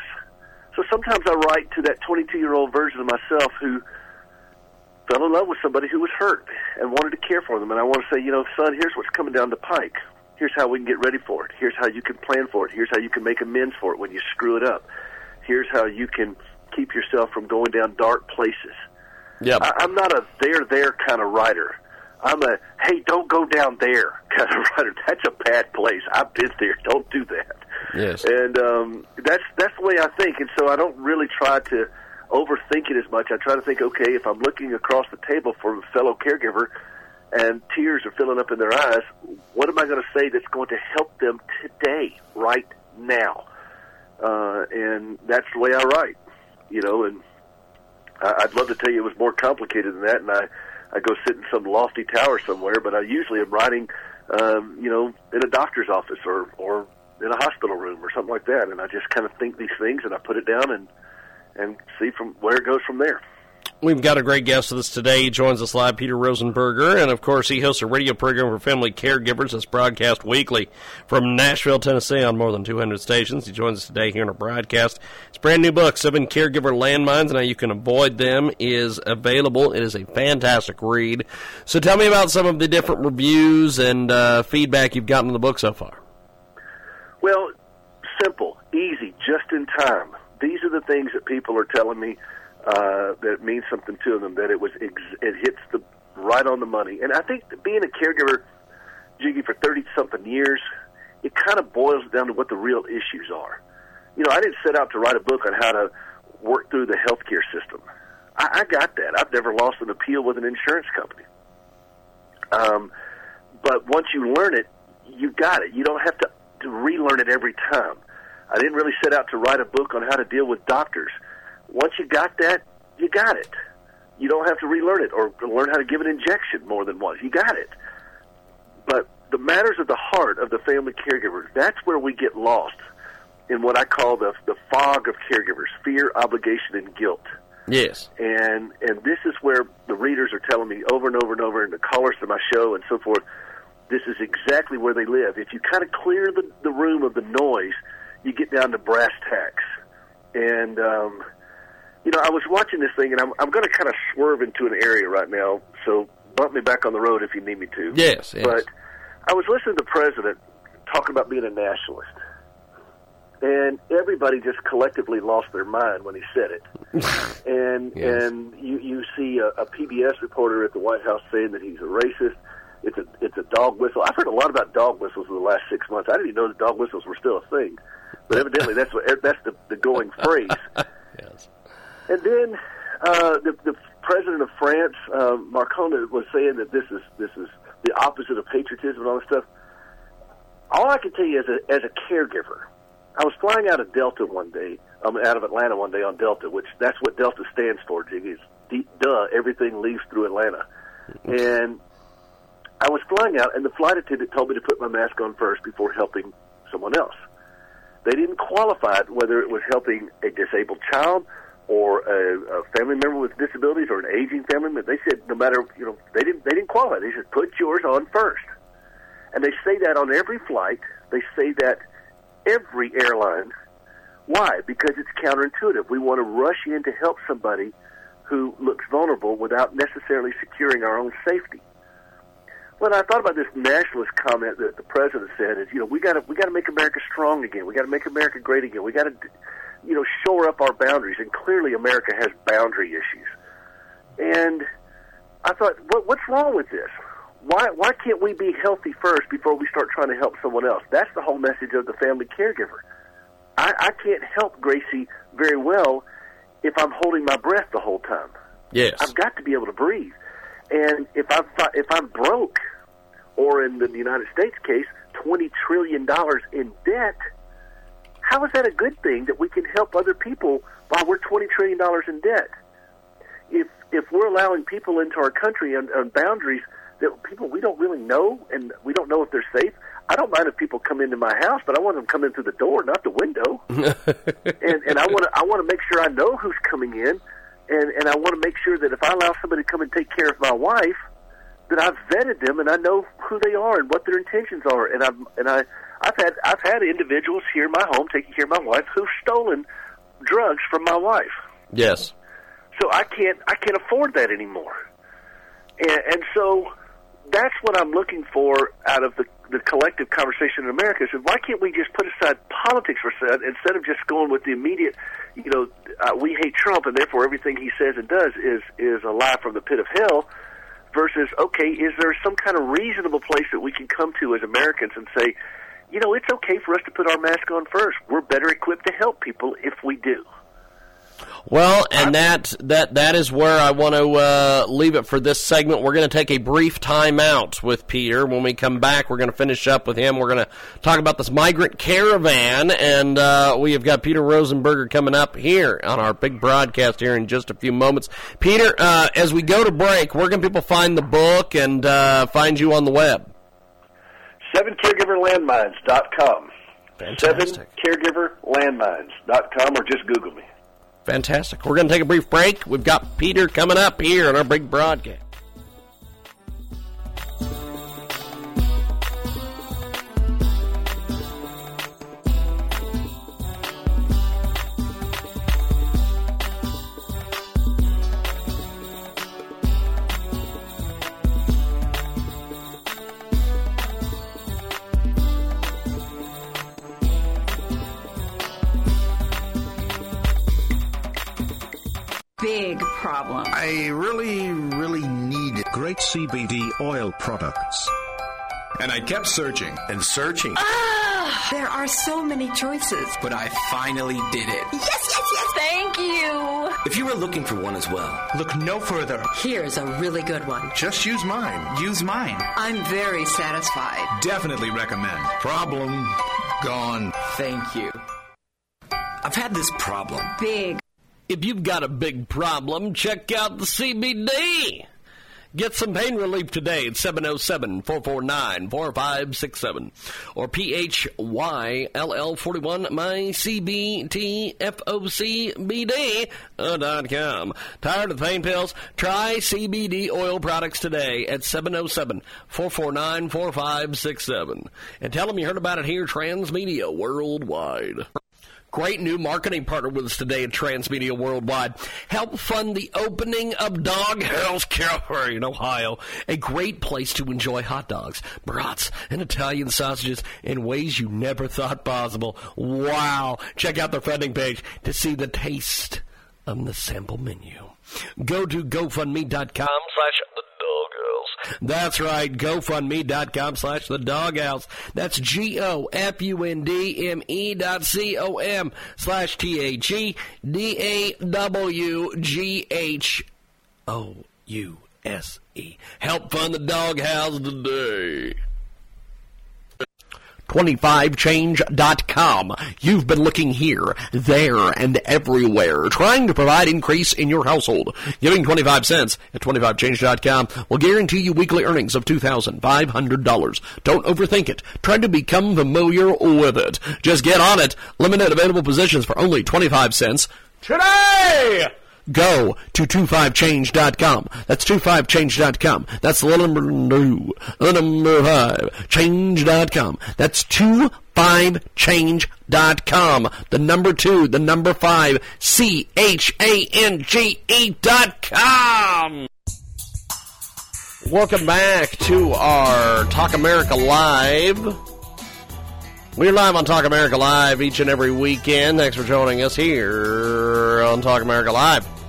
So sometimes I write to that 22 year old version of myself who fell in love with somebody who was hurt and wanted to care for them. And I want to say, you know, son, here's what's coming down the pike. Here's how we can get ready for it. Here's how you can plan for it. Here's how you can make amends for it when you screw it up. Here's how you can keep yourself from going down dark places. Yep. I, I'm not a there there kind of writer. I'm a hey, don't go down there kind of writer. That's a bad place. I've been there. Don't do that. Yes. And um, that's that's the way I think. And so I don't really try to overthink it as much. I try to think, okay, if I'm looking across the table for a fellow caregiver and tears are filling up in their eyes, what am I going to say that's going to help them today, right now? Uh, and that's the way I write, you know. And I- I'd love to tell you it was more complicated than that, and I I go sit in some lofty tower somewhere, but I usually am writing, um, you know, in a doctor's office or or in a hospital room or something like that, and I just kind of think these things and I put it down and and see from where it goes from there. We've got a great guest with us today. He joins us live, Peter Rosenberger, and of course, he hosts a radio program for family caregivers that's broadcast weekly from Nashville, Tennessee, on more than 200 stations. He joins us today here on our broadcast. His brand new book, Seven Caregiver Landmines and How You Can Avoid Them, is available. It is a fantastic read. So, tell me about some of the different reviews and uh, feedback you've gotten on the book so far. Well, simple, easy, just in time. These are the things that people are telling me uh, that means something to them. That it was ex- it hits the right on the money. And I think being a caregiver, Jiggy, for thirty something years, it kind of boils down to what the real issues are. You know, I didn't set out to write a book on how to work through the healthcare system. I, I got that. I've never lost an appeal with an insurance company. Um, but once you learn it, you got it. You don't have to, to relearn it every time. I didn't really set out to write a book on how to deal with doctors. Once you got that, you got it. You don't have to relearn it or learn how to give an injection more than once. You got it. But the matters of the heart of the family caregiver, that's where we get lost in what I call the the fog of caregivers, fear, obligation, and guilt. Yes. And and this is where the readers are telling me over and over and over, and the callers to my show and so forth. This is exactly where they live. If you kind of clear the the room of the noise, you get down to brass tacks. And um, you know, I was watching this thing, and I'm I'm going to kind of swerve into an area right now. So bump me back on the road if you need me to. Yes, yes. But I was listening to the president talking about being a nationalist, and everybody just collectively lost their mind when he said it. and Yes. and you you see a, a PBS reporter at the White House saying that he's a racist. It's a it's a dog whistle. I've heard a lot about dog whistles in the last six months. I didn't even know that dog whistles were still a thing, but evidently that's what that's the, the going phrase. Yes. And then uh, the, the president of France, uh, Macron, was saying that this is this is the opposite of patriotism and all this stuff. All I can tell you as a as a caregiver, I was flying out of Delta one day, um, out of Atlanta one day on Delta, which that's what Delta stands for. Jiggy, is D- duh, everything leaves through Atlanta, and I was flying out, and the flight attendant told me to put my mask on first before helping someone else. They didn't qualify it whether it was helping a disabled child or a, a family member with disabilities or an aging family member. They said no matter you know they didn't they didn't qualify. They said put yours on first, and they say that on every flight. They say that every airline. Why? Because it's counterintuitive. We want to rush in to help somebody who looks vulnerable without necessarily securing our own safety. When I thought about this nationalist comment that the president said is, you know, we got to we got to make America strong again. We got to make America great again. We got to, you know, shore up our boundaries. And clearly, America has boundary issues. And I thought, what, what's wrong with this? Why why can't we be healthy first before we start trying to help someone else? That's the whole message of the family caregiver. I, I can't help Gracie very well if I'm holding my breath the whole time. Yes. I've got to be able to breathe. And if I'm if I'm broke, or in the United States case, twenty trillion dollars in debt, how is that a good thing that we can help other people while we're twenty trillion dollars in debt? If if we're allowing people into our country on, on boundaries that people we don't really know and we don't know if they're safe, I don't mind if people come into my house, but I want them to come in through the door, not the window. and and I want to I want to make sure I know who's coming in, and and I want to make sure that if I allow somebody to come and take care of my wife, that I've vetted them and I know who they are and what their intentions are. And I've and I I've had I've had individuals here in my home taking care of my wife who've stolen drugs from my wife. Yes. So I can't I can't afford that anymore. And, and so that's what I'm looking for out of the the collective conversation in America. Is why can't we just put aside politics for a second instead of just going with the immediate, you know, uh, we hate Trump and therefore everything he says and does is is a lie from the pit of hell. Versus, okay, is there some kind of reasonable place that we can come to as Americans and say, you know, it's okay for us to put our mask on first. We're better equipped to help people if we do. Well, and that that that is where I want to uh, leave it for this segment. We're going to take a brief time out with Peter. When we come back, we're going to finish up with him. We're going to talk about this migrant caravan, and uh, we have got Peter Rosenberger coming up here on our big broadcast here in just a few moments. Peter, uh, as we go to break, where can people find the book and uh, find you on the web? SevenCaregiverLandmines.com. Fantastic. SevenCaregiverLandmines.com or just Google me. Fantastic. We're going to take a brief break. We've got Peter coming up here on our big broadcast. CBD products. And I kept searching and searching. Ah, there are so many choices. But I finally did it. Yes, yes, yes. Thank you. If you are looking for one as well, look no further. Here's a really good one. Just use mine. Use mine. I'm very satisfied. Definitely recommend. Problem gone. Thank you. I've had this problem. Big. If you've got a big problem, check out the CBD. Get some pain relief today at 707 449 4567 or PHYLL41 mycbtfocbd.com. Uh, Tired of pain pills? Try CBD oil products today at 707 449 4567 and tell them you heard about it here, Transmedia Worldwide. Great new marketing partner with us today at Transmedia Worldwide. Help fund the opening of Doghouse Cafe in Ohio. A great place to enjoy hot dogs, brats, and Italian sausages in ways you never thought possible. Wow. Check out their funding page to see the taste of the sample menu. Go to GoFundMe.com slash That's right, GoFundMe.com slash the doghouse. That's G-O-F-U-N-D-M-E dot C-O-M slash T-H-E-D-A-W-G-H-O-U-S-E. Help fund the doghouse today. 25change.com. You've been looking here, there, and everywhere, trying to provide increase in your household. Giving 25 cents at 25change.com will guarantee you weekly earnings of $2,500. Don't overthink it. Try to become familiar with it. Just get on it. Limited available positions for only 25 cents today! Go to 25change.com. That's 25change.com. That's the number two, the number five, change.com. That's 25change.com. The number two, the number five, C-H-A-N-G-E dot com. Welcome back to our Talk America Live. We're live on Talk America Live each and every weekend. Thanks for joining us here on Talk America Live.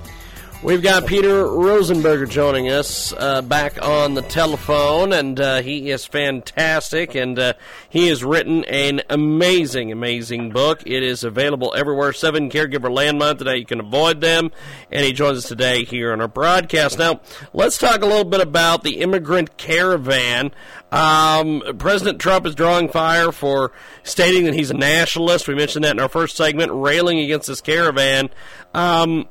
We've got Peter Rosenberger joining us uh, back on the telephone, and uh, he is fantastic. And uh, he has written an amazing, amazing book. It is available everywhere. Seven Caregiver Land Month today. You can avoid them. And he joins us today here on our broadcast. Now, let's talk a little bit about the immigrant caravan. Um, President Trump is drawing fire for stating that he's a nationalist. We mentioned that in our first segment, railing against this caravan. Um,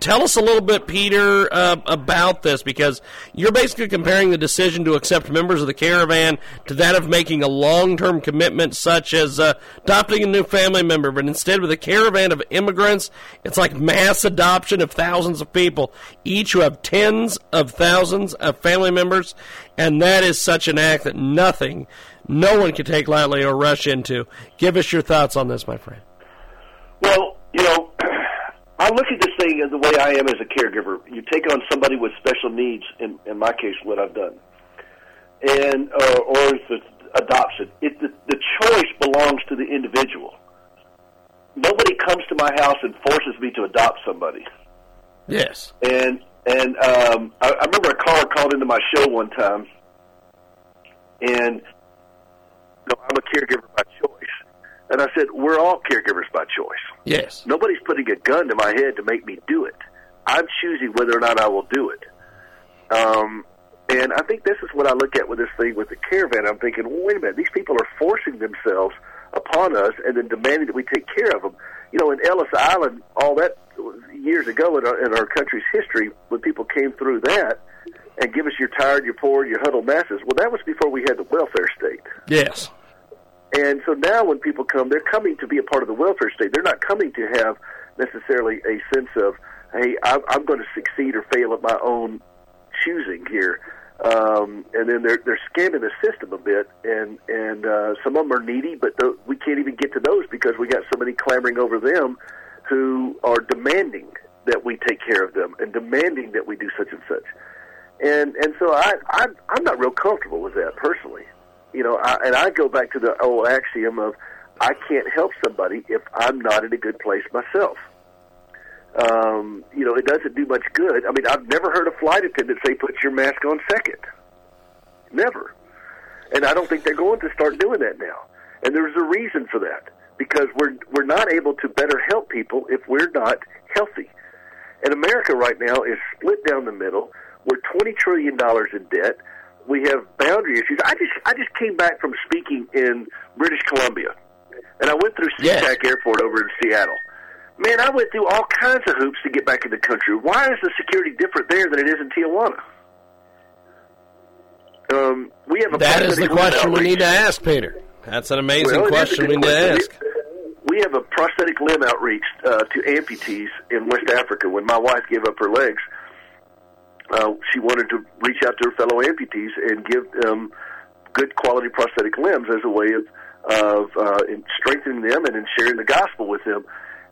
tell us a little bit, Peter, uh, about this because you're basically comparing the decision to accept members of the caravan to that of making a long term commitment, such as uh, adopting a new family member. But instead, with a caravan of immigrants, it's like mass adoption of thousands of people, each who have tens of thousands of family members. And that is such an act that nothing, no one can take lightly or rush into. Give us your thoughts on this, my friend. Well, you know, I look at this thing as the way I am as a caregiver. You take on somebody with special needs. In, in my case, what I've done, and uh, or if it's adoption, it, the, the choice belongs to the individual. Nobody comes to my house and forces me to adopt somebody. Yes. And and um, I, I remember a caller called into my show one time, and you know, I'm a caregiver by. And I said, we're all caregivers by choice. Yes. Nobody's putting a gun to my head to make me do it. I'm choosing whether or not I will do it. Um, and I think this is what I look at with this thing with the caravan. I'm thinking, well, wait a minute, these people are forcing themselves upon us and then demanding that we take care of them. You know, in Ellis Island, all that years ago in our, in our country's history, when people came through that and give us your tired, your poor, your huddled masses, well, that was before we had the welfare state. Yes. And so now when people come, they're coming to be a part of the welfare state. They're not coming to have necessarily a sense of, hey, I'm, going to succeed or fail at my own choosing here. Um, and then they're they're scamming the system a bit, and and uh, some of them are needy, but the, we can't even get to those because we got so many clamoring over them who are demanding that we take care of them and demanding that we do such and such. And and so I, I I'm not real comfortable with that personally you know, I, and I go back to the old axiom of I can't help somebody if I'm not in a good place myself. Um, you know, it doesn't do much good. I mean, I've never heard a flight attendant say, "Put your mask on second. Never. And I don't think they're going to start doing that now. And there's a reason for that because we're we're not able to better help people if we're not healthy. And America right now is split down the middle. We're twenty trillion dollars in debt we have boundary issues. I just I just came back from speaking in British Columbia, and I went through SeaTac Yes. Airport over in Seattle. Man, I went through all kinds of hoops to get back in the country. Why is the security different there than it is in Tijuana? Um, we have a That is the question we need to ask, Peter. That's an amazing Well, it is a question we need to ask. We have a prosthetic limb outreach uh, to amputees in West Africa. When my wife gave up her legs, uh, she wanted to reach out to her fellow amputees and give them good quality prosthetic limbs as a way of of uh, in strengthening them and in sharing the gospel with them.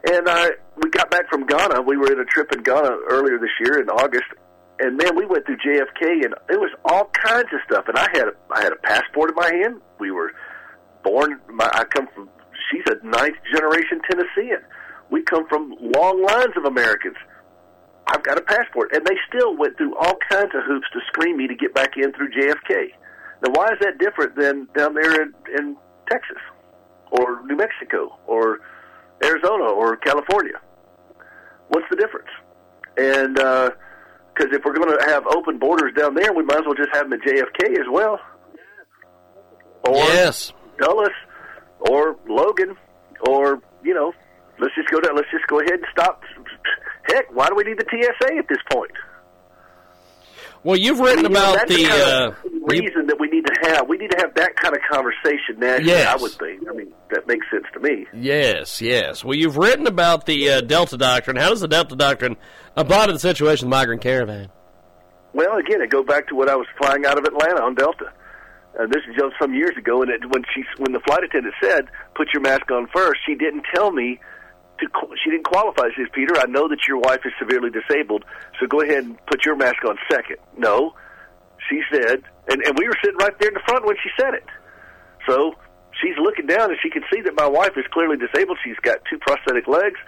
And I, we got back from Ghana. We were in a trip in Ghana earlier this year in August, and man, we went through JFK, and it was all kinds of stuff. And I had a, I had a passport in my hand. We were born. My, I come from. She's a ninth generation Tennessean. We come from long lines of Americans. I've got a passport, and they still went through all kinds of hoops to screen me to get back in through JFK. Now, why is that different than down there in, in Texas, or New Mexico, or Arizona, or California? What's the difference? And uh, because if we're going to have open borders down there, we might as well just have them at JFK as well. Or yes. Dulles, or Logan, or you know, let's just go down. Let's just go ahead and stop. Heck, why do we need the TSA at this point? Well, you've written You know, about the. kind Uh, of reason that we need to have. We need to have that kind of conversation nationally. Yes. I would think. I mean, that makes sense to me. Yes, yes. Well, you've written about the uh, Delta Doctrine. How does the Delta Doctrine apply to the situation with the migrant caravan? Well, again, I go back to what I was flying out of Atlanta on Delta. Uh, this is just some years ago, and it, when she, when the flight attendant said, "Put your mask on first, she didn't tell me to. She didn't qualify. She says, "Peter, I know that your wife is severely disabled, so go ahead and put your mask on second. No, she said, and, and we were sitting right there in the front when she said it. So she's looking down, and she can see that my wife is clearly disabled. She's got two prosthetic legs.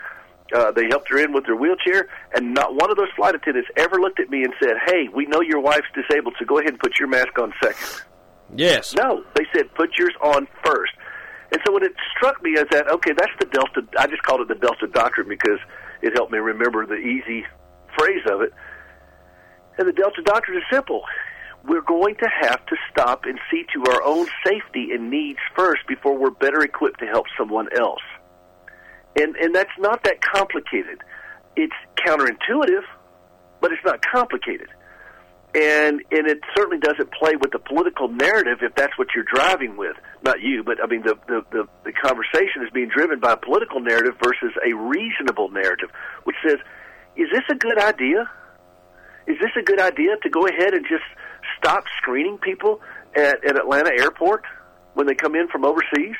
Uh, they helped her in with her wheelchair, and not one of those flight attendants ever looked at me and said, "Hey, we know your wife's disabled, so go ahead and put your mask on second. Yes. No, they said put yours on first. And so what it struck me as that, okay, that's the Delta. I just called it the Delta Doctrine because it helped me remember the easy phrase of it. And the Delta Doctrine is simple. We're going to have to stop and see to our own safety and needs first before we're better equipped to help someone else. And and that's not that complicated. It's counterintuitive, but it's not complicated. And and it certainly doesn't play with the political narrative if that's what you're driving with. Not you, but I mean the the the, the conversation is being driven by a political narrative versus a reasonable narrative, which says, is this a good idea? Is this a good idea to go ahead and just stop screening people at, at Atlanta Airport when they come in from overseas?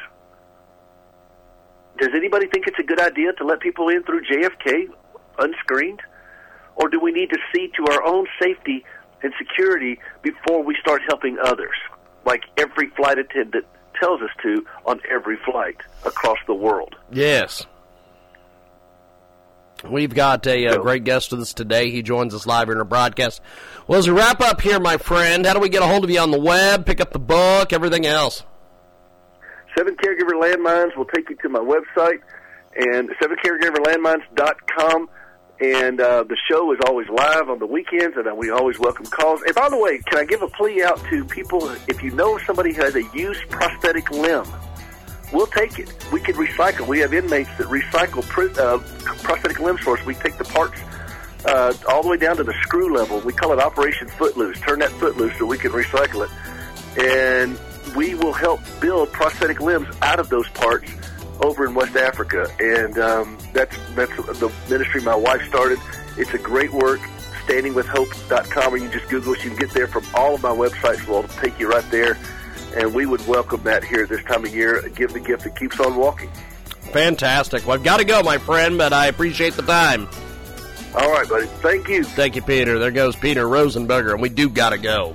Does anybody think it's a good idea to let people in through JFK unscreened? Or do we need to see to our own safety and security before we start helping others, like every flight attendant tells us to on every flight across the world? Yes. We've got a, uh great guest with us today. He joins us live in our broadcast. Well, as we wrap up here, my friend, how do we get a hold of you on the web, pick up the book, everything else? Seven Caregiver Landmines will take you to my website and sevencaregiverlandmines.com. And uh, the show is always live on the weekends, and we always welcome calls. And by the way, can I give a plea out to people? If you know somebody who has a used prosthetic limb, we'll take it. We can recycle. We have inmates that recycle pr- uh, prosthetic limbs for us. We take the parts uh, all the way down to the screw level. We call it Operation Footloose. Turn that foot loose so we can recycle it. And we will help build prosthetic limbs out of those parts over in West Africa, and um, that's that's the ministry my wife started. It's a great work. StandingWithHope.com, or you just Google us. You can get there from all of my websites. Will take you right there, and we would welcome that here this time of year. Give the gift that keeps on walking. Fantastic. Well, I've got to go, my friend, but I appreciate the time. All right, buddy. Thank you. Thank you, Peter. There goes Peter Rosenberger, and we do got to go.